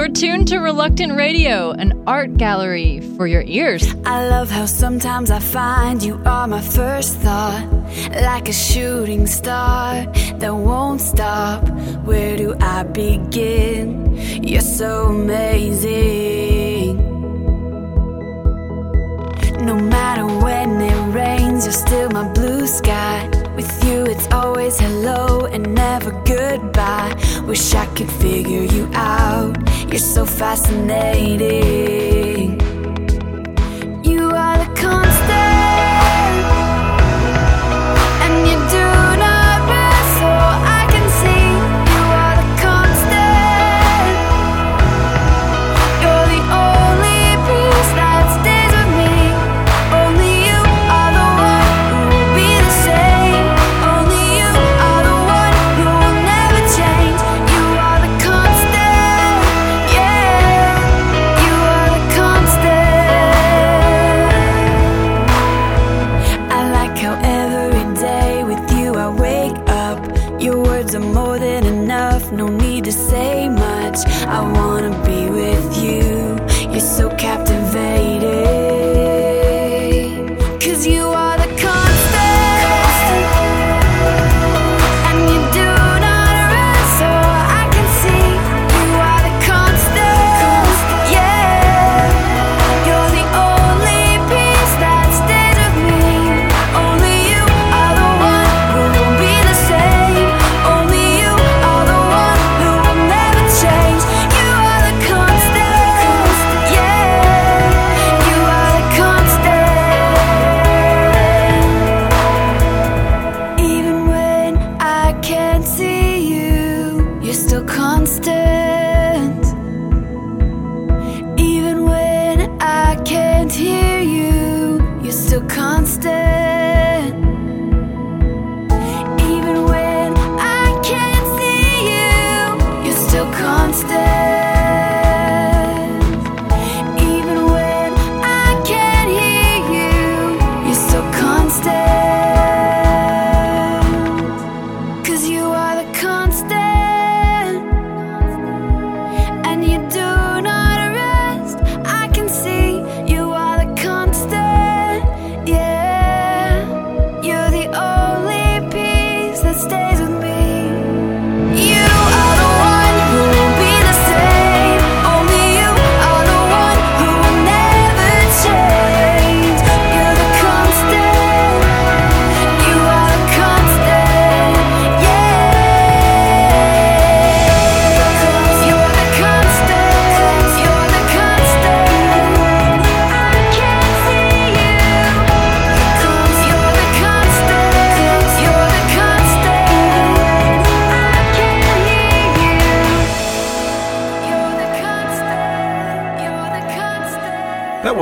You're tuned to Reluctant Radio, an art gallery for your ears. I love how sometimes I find you are my first thought, like a shooting star that won't stop. Where do I begin? You're so amazing. No matter when it rains, you're still my blue sky. With you, it's always hello and never goodbye. Wish I could figure you out you're so fascinating.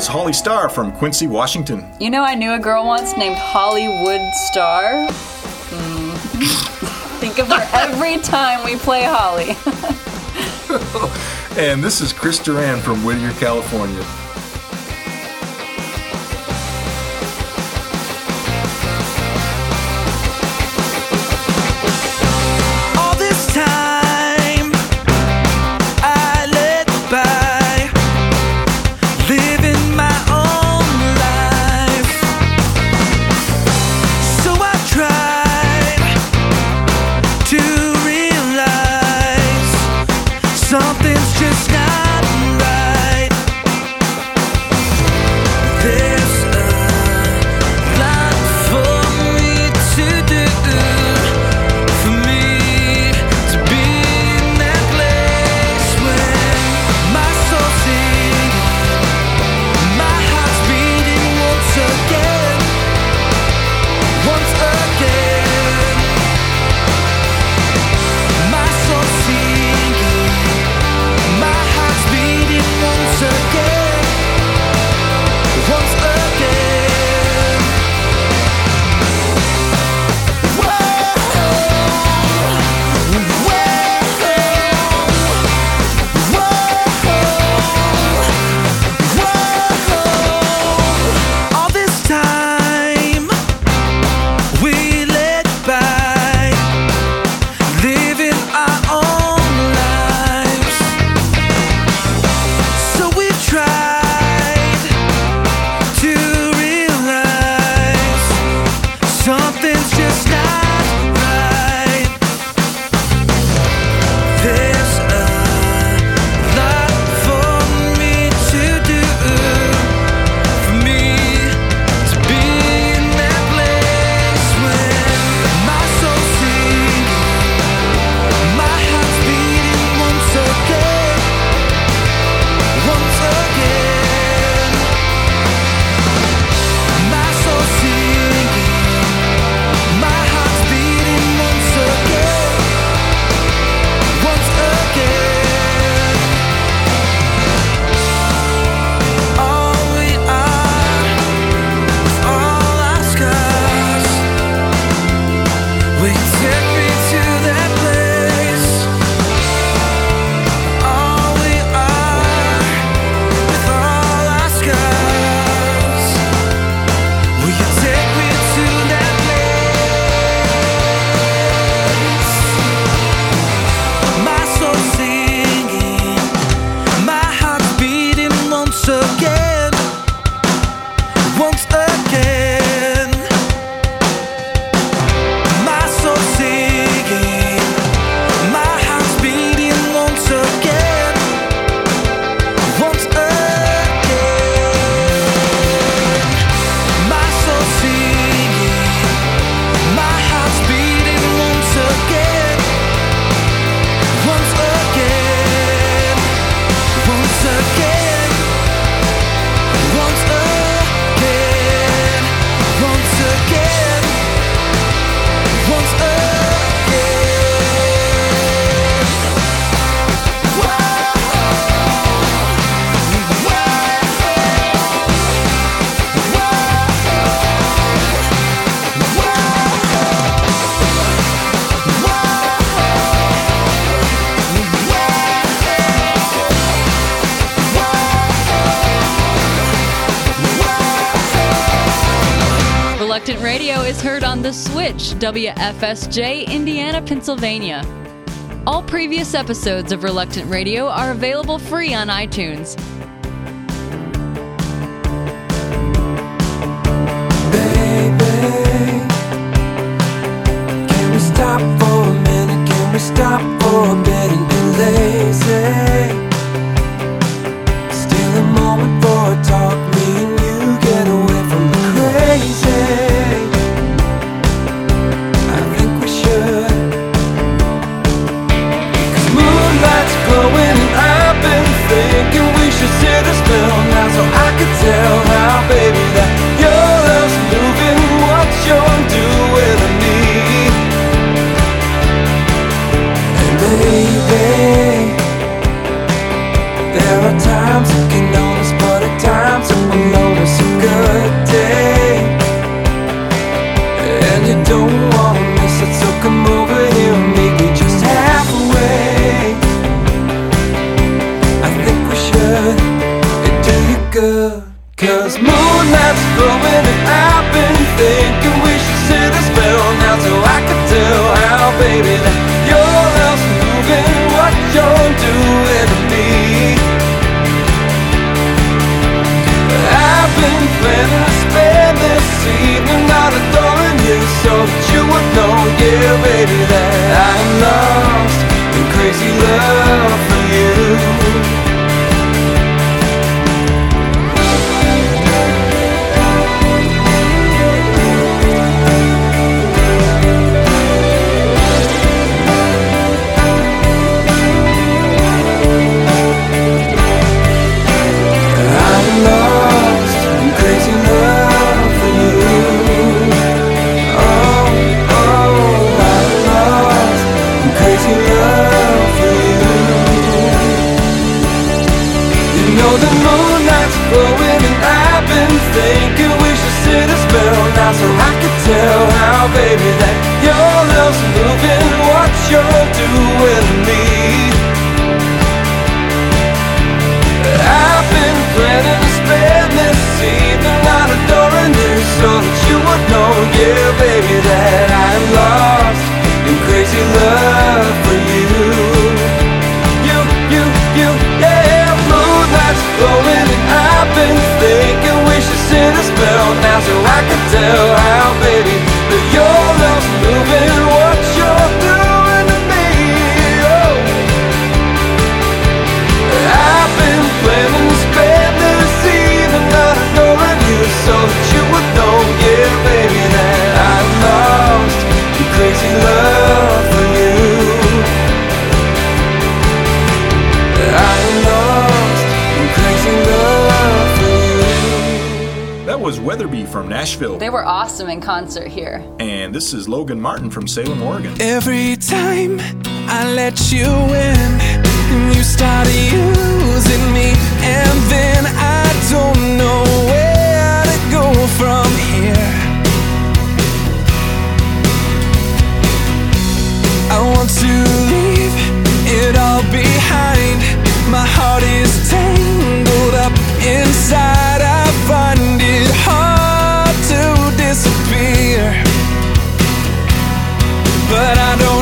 was Holly Starr from Quincy, Washington. You know, I knew a girl once named Hollywood Starr. Mm. Think of her every time we play Holly. and this is Chris Duran from Whittier, California. WFSJ Indiana, Pennsylvania. All previous episodes of Reluctant Radio are available free on iTunes. Baby, can we stop for a minute? Can we stop for a bit and be lazy. Steal a moment for a talk. tell how baby baby, that your love's moving what you're doing to me. I've been planning to spend this evening out adoring you so that you would know, yeah, baby, that I'm lost in crazy love for you. You, you, you, yeah, moonlight's glowing and I've been thinking we should sit a spell now so I can tell how, baby. Your Europe moving Weatherby from Nashville. They were awesome in concert here. And this is Logan Martin from Salem, Oregon. Every time I let you in, you start using me, and then I don't know where to go from here. I want to leave it all behind. My heart is tangled up inside. I find hard to disappear, but I don't.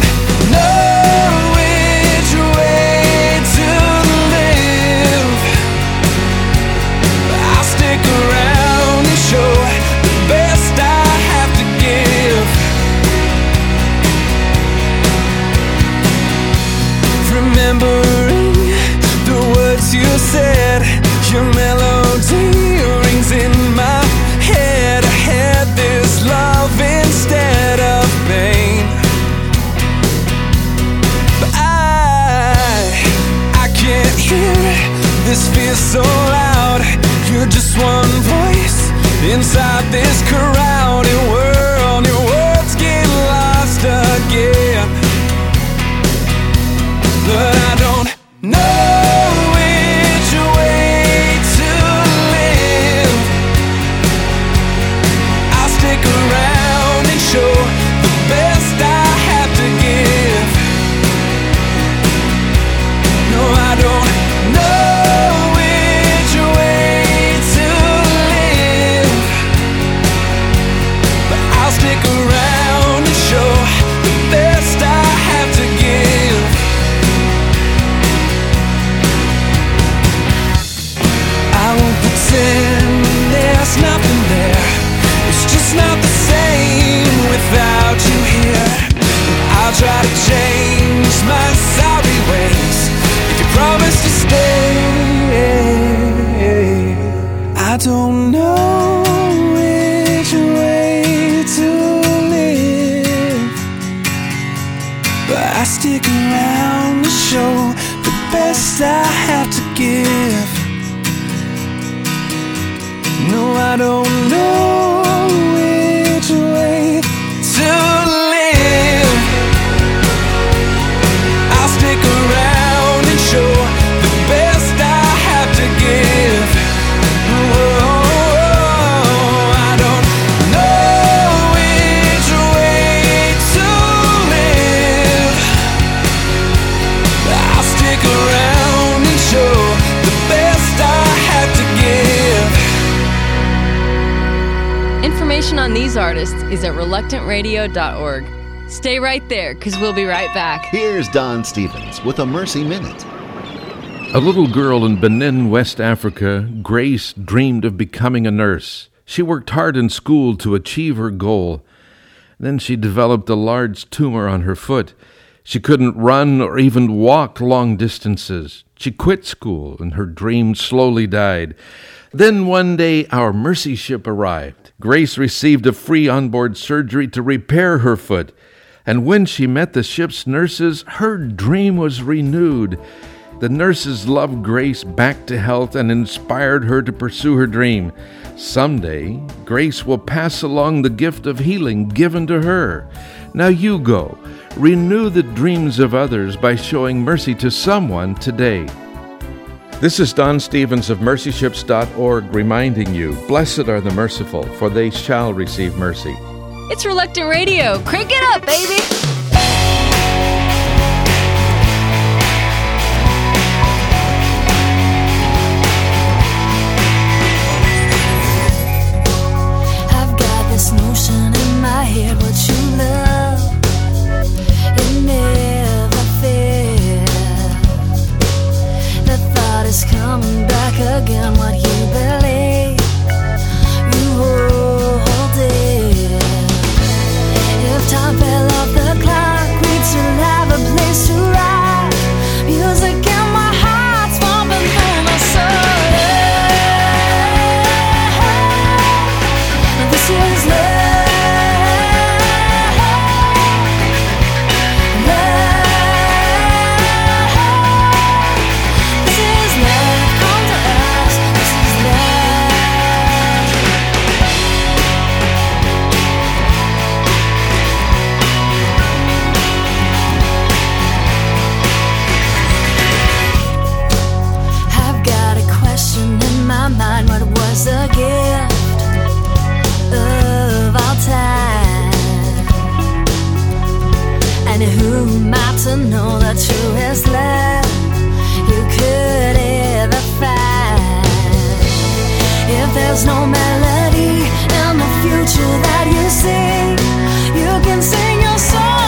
Information on these artists is at reluctantradio.org. Stay right there, because we'll be right back. Here's Don Stephens with a Mercy Minute. A little girl in Benin, West Africa, Grace dreamed of becoming a nurse. She worked hard in school to achieve her goal. Then she developed a large tumor on her foot. She couldn't run or even walk long distances. She quit school and her dream slowly died. Then one day our mercy ship arrived. Grace received a free onboard surgery to repair her foot. And when she met the ship's nurses, her dream was renewed. The nurses loved Grace back to health and inspired her to pursue her dream. Someday, Grace will pass along the gift of healing given to her. Now you go. Renew the dreams of others by showing mercy to someone today. This is Don Stephens of mercyships.org reminding you Blessed are the merciful, for they shall receive mercy. It's Reluctant Radio. Crank it up, baby! Is coming back again. What to know the truest love you could ever find? If there's no melody in the future that you see, you can sing your songs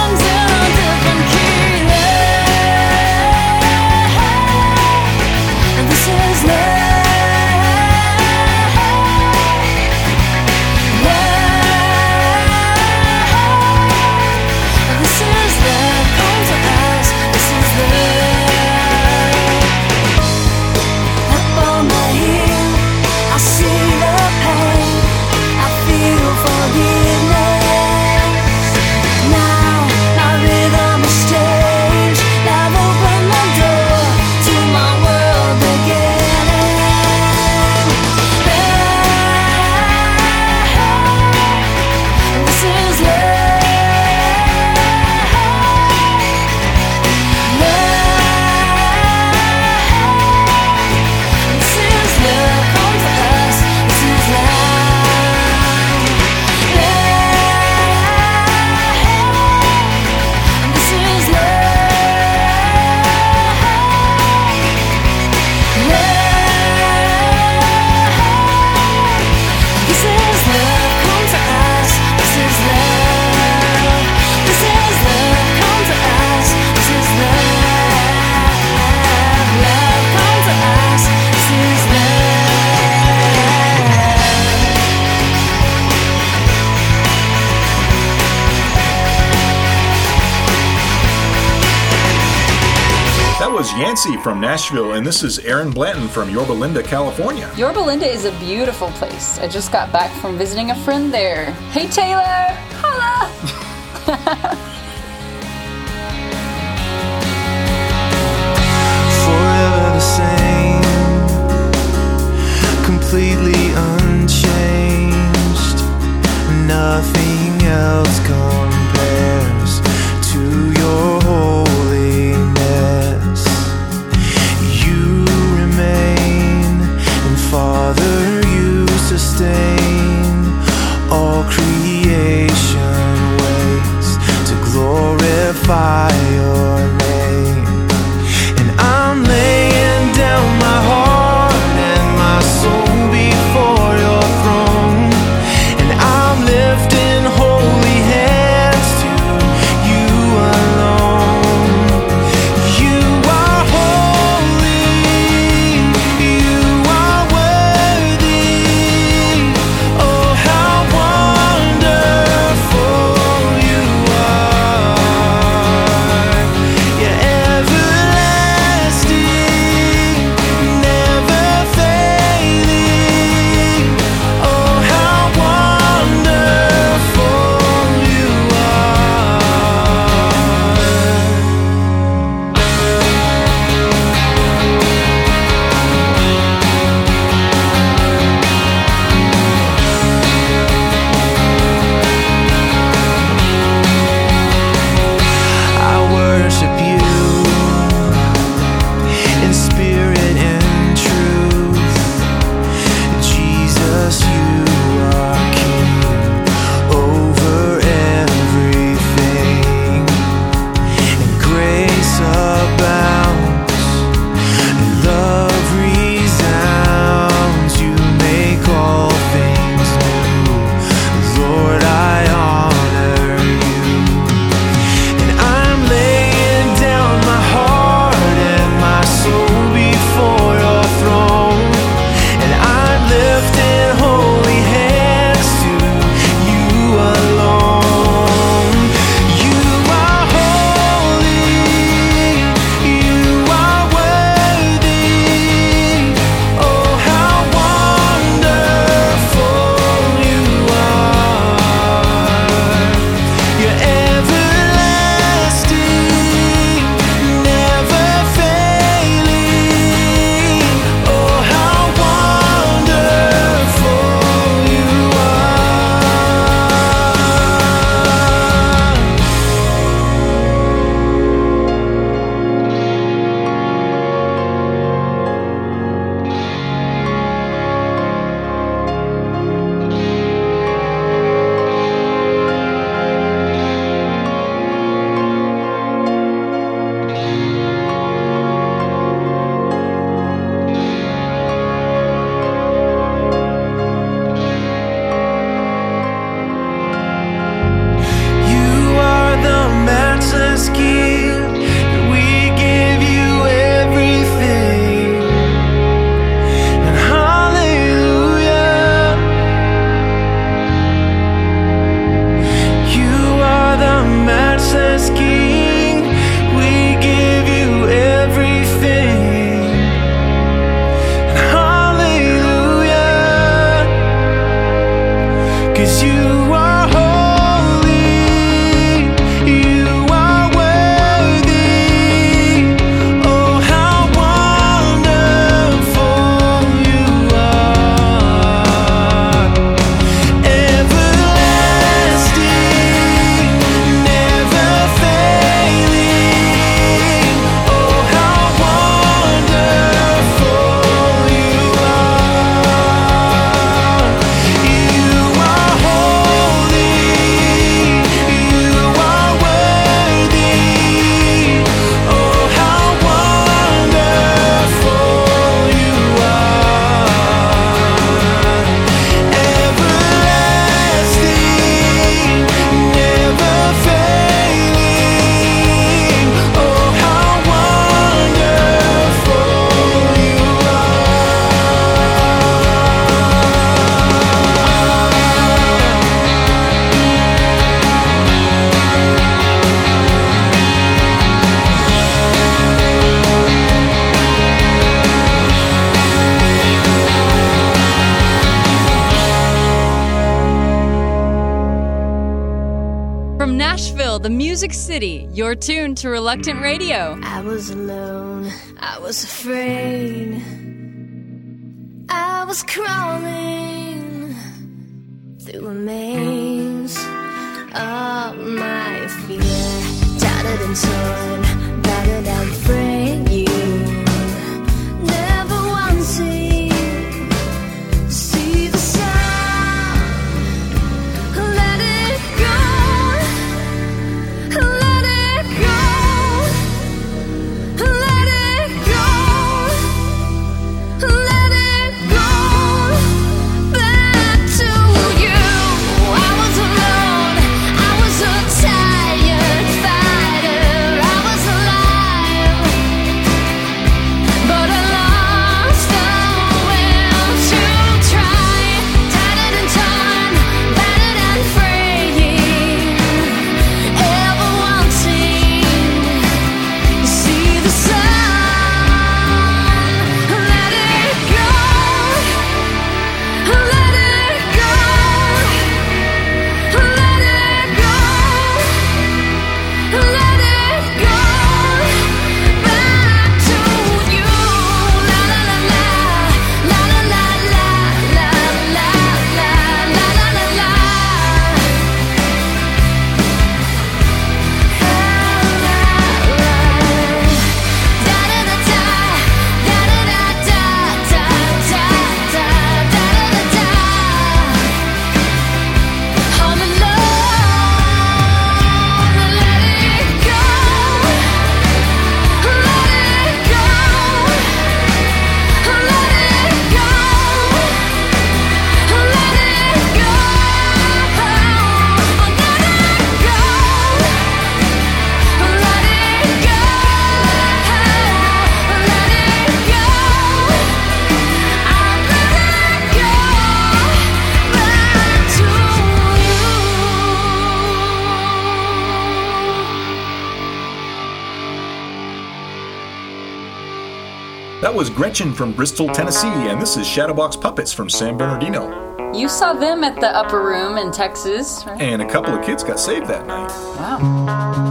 is love. That from Nashville, and this is Aaron Blanton from Yorba Linda, California. Yorba Linda is a beautiful place. I just got back from visiting a friend there. Hey Taylor! Holla! forever the same, completely unchanged. Nothing else Cause you. You're tuned to Reluctant Radio. I was alone, I was afraid, I was crawling through a maze of my fear, tattered and torn. was Gretchen from Bristol, uh-huh. Tennessee, and this is Shadowbox Puppets from San Bernardino. You saw them at the Upper Room in Texas, right? And a couple of kids got saved that night. Wow.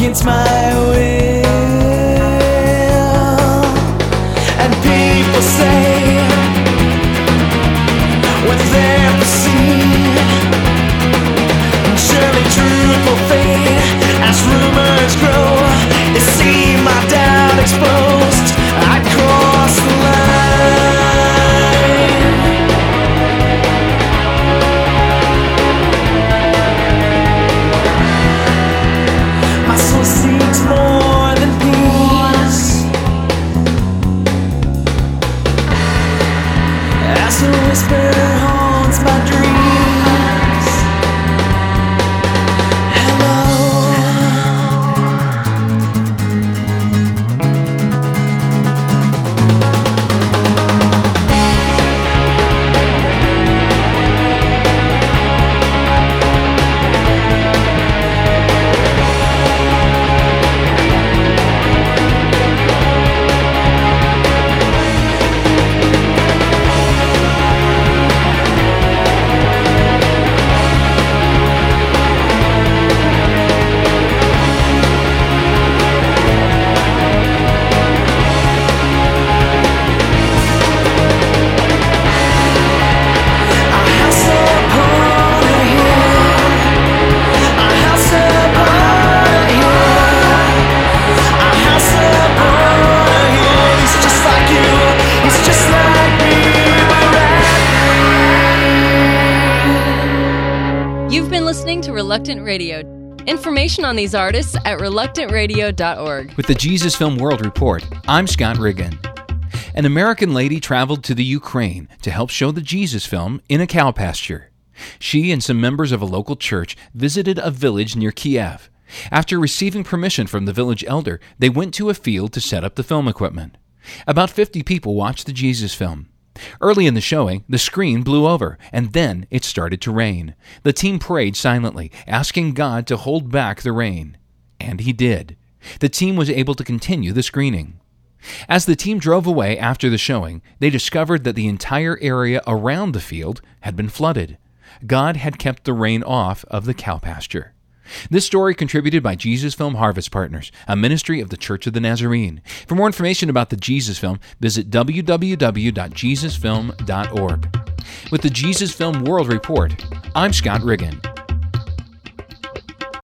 against my will. Radio. Information on these artists at reluctantradio.org. With the Jesus Film World Report, I'm Scott Riggin. An American lady traveled to the Ukraine to help show the Jesus film in a cow pasture. She and some members of a local church visited a village near Kiev. After receiving permission from the village elder, they went to a field to set up the film equipment. About 50 people watched the Jesus film. Early in the showing, the screen blew over, and then it started to rain. The team prayed silently, asking God to hold back the rain. And He did. The team was able to continue the screening. As the team drove away after the showing, they discovered that the entire area around the field had been flooded. God had kept the rain off of the cow pasture. This story contributed by Jesus Film Harvest Partners, a ministry of the Church of the Nazarene. For more information about the Jesus Film, visit www.jesusfilm.org. With the Jesus Film World Report, I'm Scott Riggin.